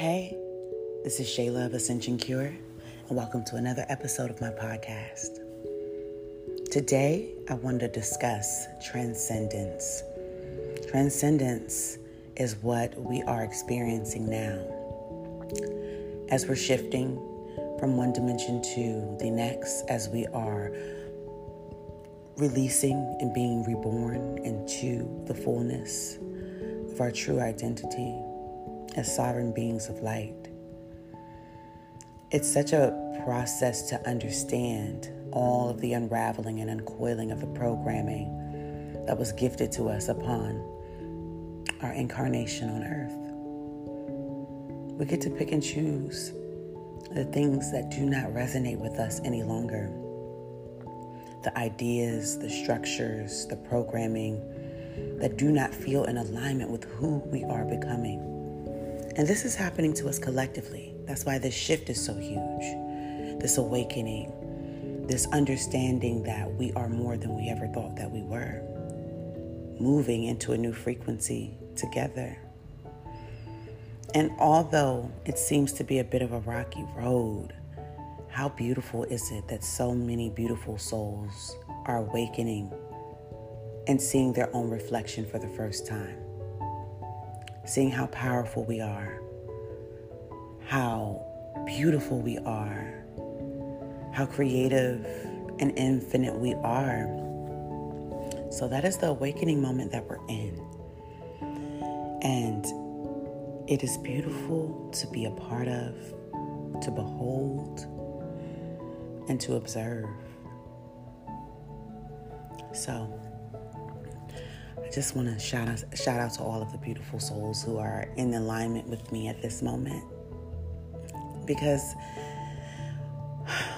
hey, this is Shayla of Ascension Cure, and welcome to another episode of my podcast. Today, I want to discuss transcendence. Transcendence is what we are experiencing now. As we're shifting from one dimension to the next, as we are releasing and being reborn into the fullness of our true identity as sovereign beings of light. It's such a process to understand all of the unraveling and uncoiling of the programming that was gifted to us upon our incarnation on earth. We get to pick and choose the things that do not resonate with us any longer. The ideas, the structures, the programming that do not feel in alignment with who we are becoming. And this is happening to us collectively. That's why this shift is so huge. This awakening, this understanding that we are more than we ever thought that we were. Moving into a new frequency together. And although it seems to be a bit of a rocky road, how beautiful is it that so many beautiful souls are awakening and seeing their own reflection for the first time? Seeing how powerful we are, how beautiful we are, how creative and infinite we are. So, that is the awakening moment that we're in. And it is beautiful to be a part of, to behold, and to observe. So, I just want to shout out, shout out to all of the beautiful souls who are in alignment with me at this moment. Because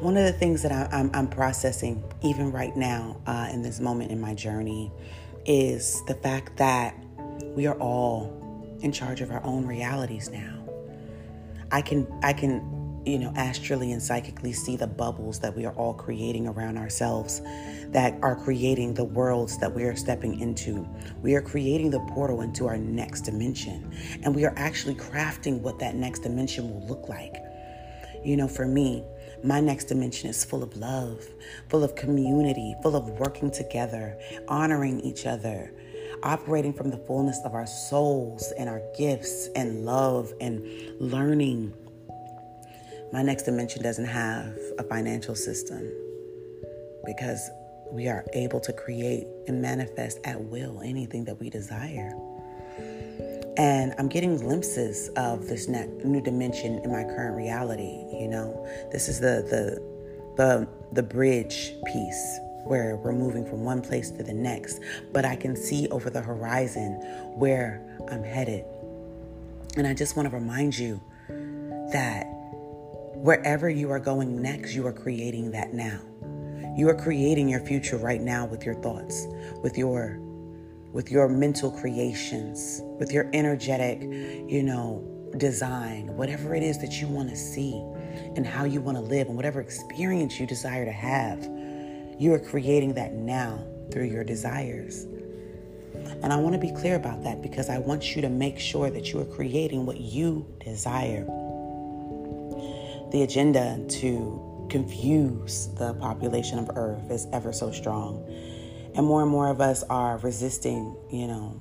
one of the things that I, am processing, even right now uh, in this moment in my journey, is the fact that we are all in charge of our own realities now. I can I can you know, astrally and psychically see the bubbles that we are all creating around ourselves that are creating the worlds that we are stepping into. We are creating the portal into our next dimension. And we are actually crafting what that next dimension will look like. You know, for me, my next dimension is full of love, full of community, full of working together, honoring each other, operating from the fullness of our souls and our gifts and love and learning my next dimension doesn't have a financial system because we are able to create and manifest at will anything that we desire. And I'm getting glimpses of this new dimension in my current reality. You know, this is the the the the bridge piece where we're moving from one place to the next. But I can see over the horizon where I'm headed. And I just want to remind you that Wherever you are going next, you are creating that now. You are creating your future right now with your thoughts, with your with your mental creations, with your energetic, you know, design, whatever it is that you want to see and how you want to live and whatever experience you desire to have. You are creating that now through your desires. And I want to be clear about that because I want you to make sure that you are creating what you desire the agenda to confuse the population of Earth is ever so strong. And more and more of us are resisting, you know,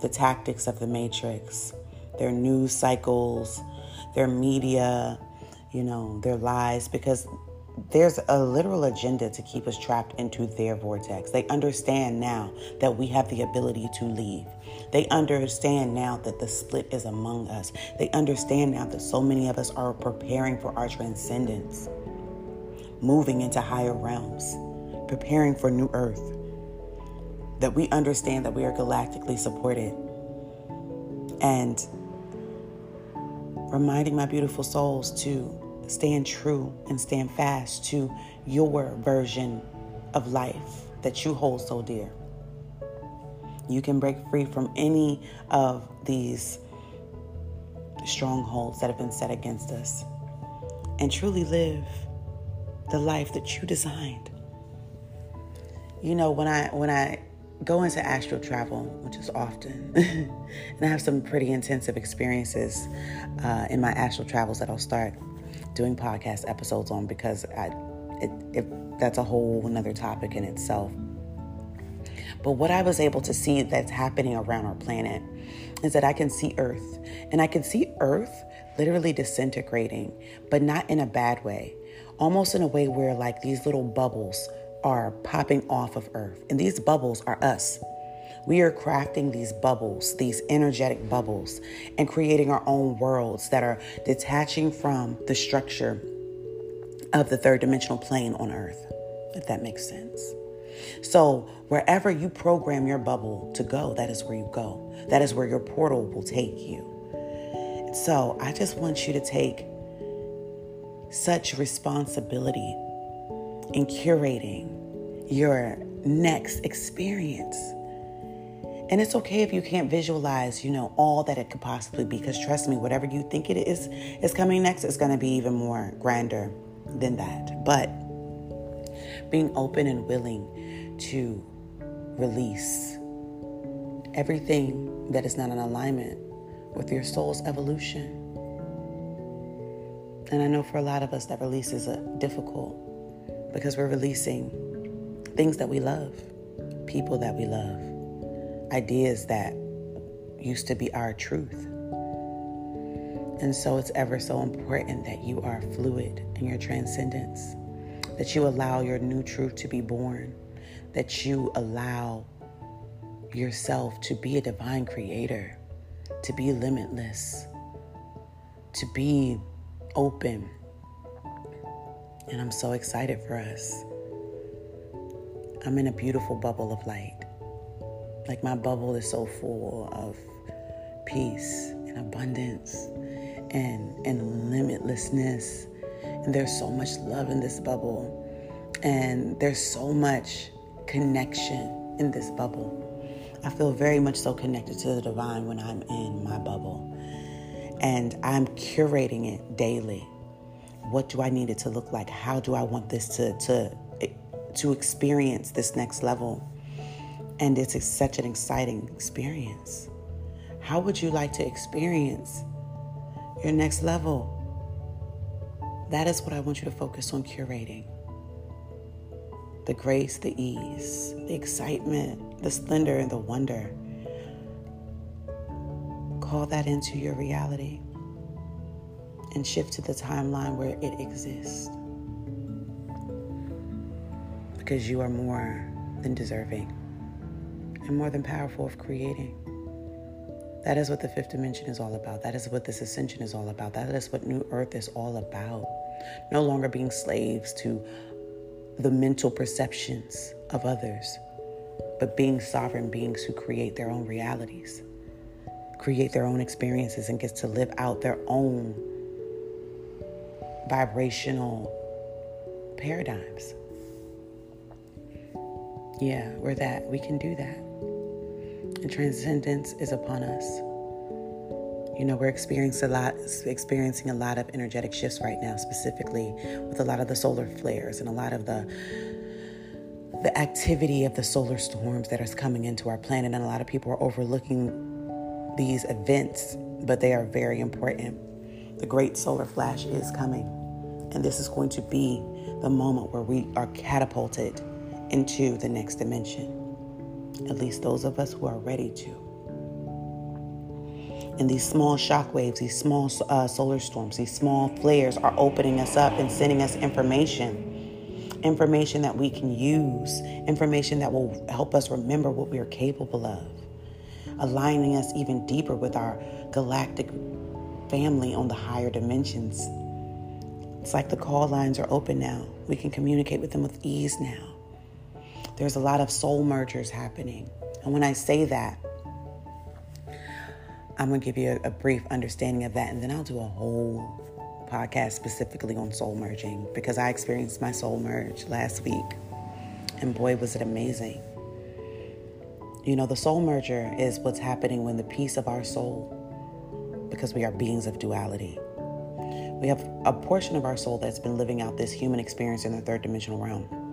the tactics of the Matrix, their news cycles, their media, you know, their lies, because there's a literal agenda to keep us trapped into their vortex. They understand now that we have the ability to leave. They understand now that the split is among us. They understand now that so many of us are preparing for our transcendence, moving into higher realms, preparing for new earth. That we understand that we are galactically supported. And reminding my beautiful souls to stand true and stand fast to your version of life that you hold so dear. You can break free from any of these strongholds that have been set against us and truly live the life that you designed. You know, when I when I go into astral travel, which is often, and I have some pretty intensive experiences uh, in my astral travels that I'll start doing podcast episodes on because I, it, it, that's a whole another topic in itself. But what I was able to see that's happening around our planet is that I can see Earth, and I can see Earth literally disintegrating, but not in a bad way, almost in a way where like these little bubbles are popping off of Earth. And these bubbles are us. We are crafting these bubbles, these energetic bubbles, and creating our own worlds that are detaching from the structure of the third dimensional plane on Earth, if that makes sense. So, wherever you program your bubble to go, that is where you go. That is where your portal will take you. So, I just want you to take such responsibility in curating your next experience. And it's okay if you can't visualize, you know, all that it could possibly be, because trust me, whatever you think it is is coming next is going to be even more grander than that. But being open and willing to release everything that is not in alignment with your soul's evolution. And I know for a lot of us that release is difficult because we're releasing things that we love, people that we love, ideas that used to be our truth. And so it's ever so important that you are fluid in your transcendence, that you allow your new truth to be born, that you allow yourself to be a divine creator, to be limitless, to be open and I'm so excited for us. I'm in a beautiful bubble of light. Like my bubble is so full of peace and abundance and, and limitlessness. And there's so much love in this bubble. And there's so much connection in this bubble. I feel very much so connected to the divine when I'm in my bubble. And I'm curating it daily what do I need it to look like? How do I want this to to to experience this next level? And it's such an exciting experience. How would you like to experience your next level? That is what I want you to focus on curating. The grace, the ease, the excitement, the splendor, and the wonder. Call that into your reality and shift to the timeline where it exists. Because you are more than deserving and more than powerful of creating. That is what the fifth dimension is all about. That is what this ascension is all about. That is what New Earth is all about. No longer being slaves to the mental perceptions of others, but being sovereign beings who create their own realities, create their own experiences, and get to live out their own vibrational paradigms. Yeah, we're that. We can do that. And transcendence is upon us. You know, we're experiencing a lot, experiencing a lot of energetic shifts right now, specifically with a lot of the solar flares and a lot of the the activity of the solar storms that is coming into our planet. And a lot of people are overlooking these events, but they are very important. The great solar flash is coming. And this is going to be the moment where we are catapulted into the next dimension. At least those of us who are ready to. And these small shock waves, these small uh, solar storms, these small flares are opening us up and sending us information. Information that we can use, information that will help us remember what we are capable of, aligning us even deeper with our galactic family on the higher dimensions it's like the call lines are open now. We can communicate with them with ease now. There's a lot of soul mergers happening. And when I say that, I'm going to give you a, a, brief understanding of that, and then I'll do a whole podcast specifically on soul merging because I experienced my soul merge last week. And boy, was it amazing. You know, the soul merger is what's happening when the piece of our soul, because we are beings of duality, we have a portion of our soul that's been living out this human experience in the third dimensional realm.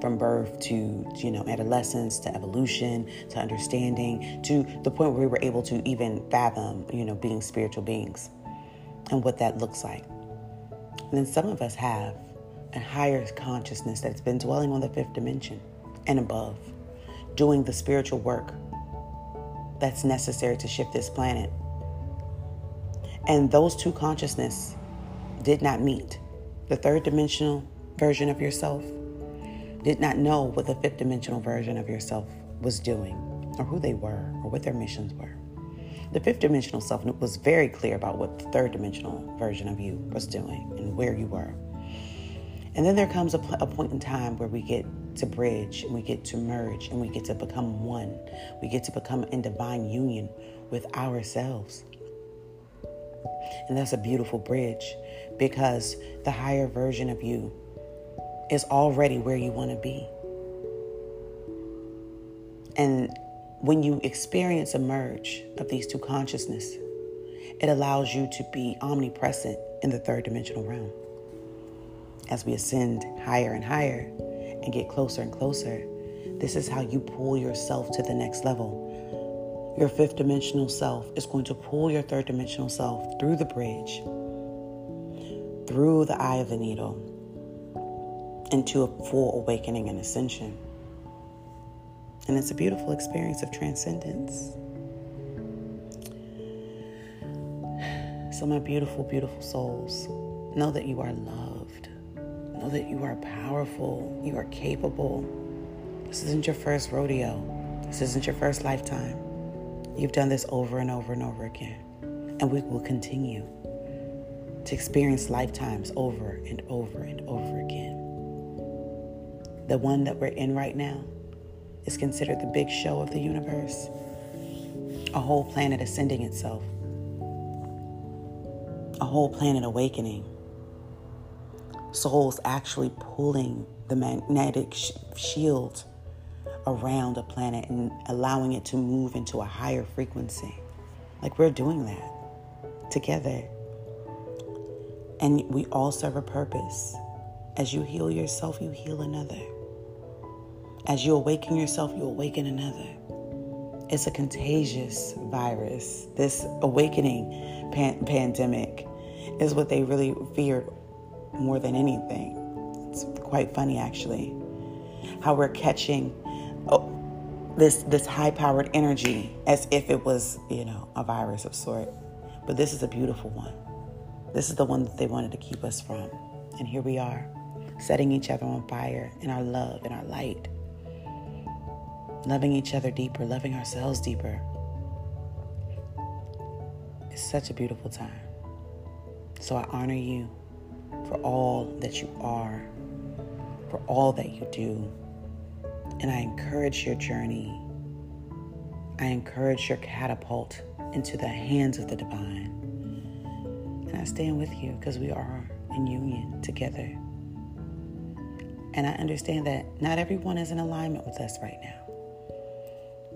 From birth to, you know, adolescence to evolution to understanding to the point where we were able to even fathom, you know, being spiritual beings and what that looks like. And then some of us have a higher consciousness that's been dwelling on the fifth dimension and above, doing the spiritual work that's necessary to shift this planet. And those two consciousness did not meet. The third dimensional version of yourself did not know what the fifth dimensional version of yourself was doing, or who they were, or what their missions were. The fifth dimensional self was very clear about what the third dimensional version of you was doing and where you were. And then there comes a, a, point in time where we get to bridge and we get to merge and we get to become one. We get to become in divine union with ourselves. And that's a beautiful bridge because the higher version of you is already where you want to be. And when you experience a merge of these two consciousness, it allows you to be omnipresent in the third dimensional realm. As we ascend higher and higher and get closer and closer, this is how you pull yourself to the next level. Your fifth dimensional self is going to pull your third dimensional self through the bridge, through the eye of the needle, into a full awakening and ascension. And it's a beautiful experience of transcendence. So, my beautiful, beautiful souls, know that you are loved. Know that you are powerful. You are capable. This isn't your first rodeo. This isn't your first lifetime. You've done this over and over and over again. And we will continue to experience lifetimes over and over and over again. The one that we're in right now is considered the big show of the universe. A whole planet ascending itself, a whole planet awakening. Souls actually pulling the magnetic sh- shield around a planet and allowing it to move into a higher frequency. Like we're doing that together. And we all serve a purpose. As you heal yourself, you heal another. As you awaken yourself, you awaken another. It's a contagious virus. This awakening pan- pandemic is what they really feared more than anything. It's quite funny, actually, how we're catching oh, this this high-powered energy as if it was, you know, a virus of sort. But this is a beautiful one. This is the one that they wanted to keep us from, and here we are, setting each other on fire in our love and our light loving each other deeper, loving ourselves deeper. It's such a beautiful time. So I honor you for all that you are, for all that you do. And I encourage your journey. I encourage your catapult into the hands of the divine. And I stand with you because we are in union together. And I understand that not everyone is in alignment with us right now.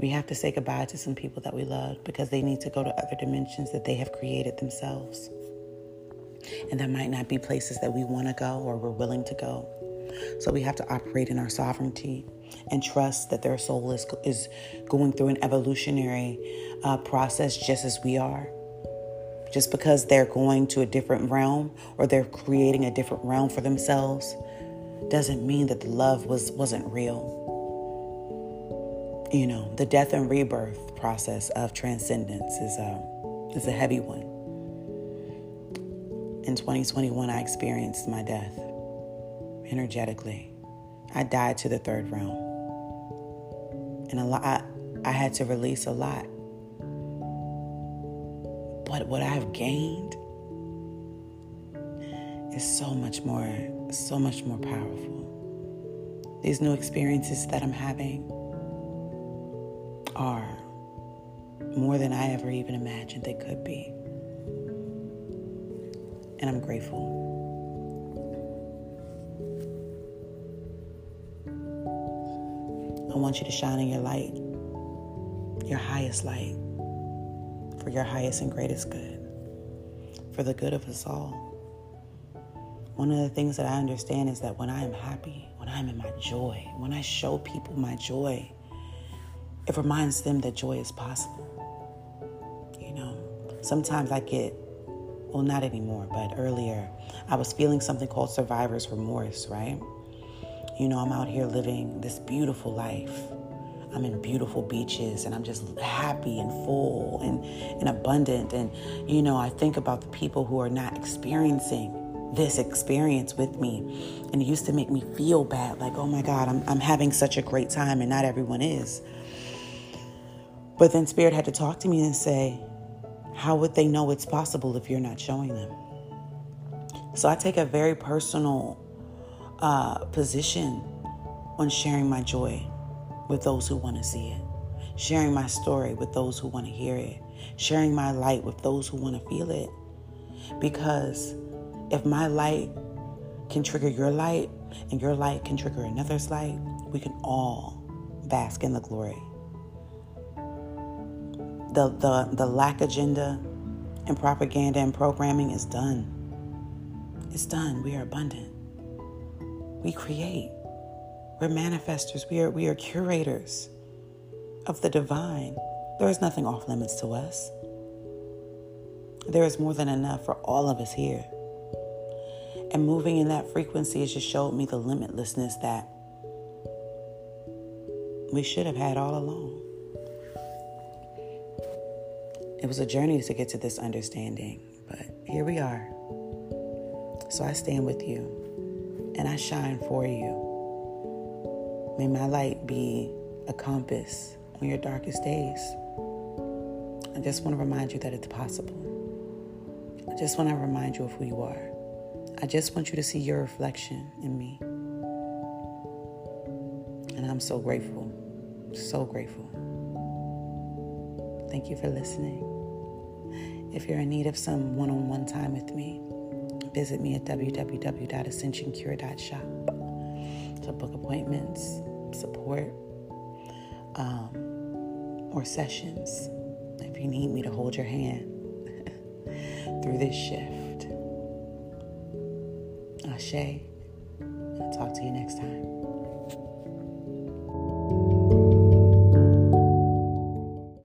We have to say goodbye to some people that we love because they need to go to other dimensions that they have created themselves. And that might not be places that we want to go or we're willing to go. So we have to operate in our sovereignty and trust that their soul is, is going through an evolutionary uh, process just as we are. Just because they're going to a different realm or they're creating a different realm for themselves doesn't mean that the love was, wasn't real you know, the death and rebirth process of transcendence is a, is a heavy one. In 2021, I experienced my death energetically. I died to the third realm. And a lot, I, I had to release a lot. But what I've gained is so much more, so much more powerful. These new experiences that I'm having, are more than I ever even imagined they could be. And I'm grateful. I want you to shine in your light, your highest light, for your highest and greatest good, for the good of us all. One of the things that I understand is that when I am happy, when I'm in my joy, when I show people my joy, it reminds them that joy is possible. You know, sometimes I get, well, not anymore, but earlier, I was feeling something called survivor's remorse, right? You know, I'm out here living this beautiful life. I'm in beautiful beaches and I'm just happy and full and, and abundant. And, you know, I think about the people who are not experiencing this experience with me. And it used to make me feel bad like, oh my God, I'm, I'm having such a great time and not everyone is. But then Spirit had to talk to me and say, how would they know it's possible if you're not showing them? So I take a very personal uh, position on sharing my joy with those who want to see it, sharing my story with those who want to hear it, sharing my light with those who want to feel it. Because if my light can trigger your light and your light can trigger another's light, we can all bask in the glory the, the, the lack agenda and propaganda and programming is done. It's done. We are abundant. We create. We're manifestors. We are, we are curators of the divine. There is nothing off limits to us. There is more than enough for all of us here. And moving in that frequency has just showed me the limitlessness that we should have had all along. It was a journey to get to this understanding, but here we are. So I stand with you and I shine for you. May my light be a compass on your darkest days. I just want to remind you that it's possible. I just want to remind you of who you are. I just want you to see your reflection in me. And I'm so grateful, so grateful. Thank you for listening. If you're in need of some one on one time with me, visit me at www.ascensioncure.shop to book appointments, support, um, or sessions if you need me to hold your hand through this shift. Ashe, I'll talk to you next time.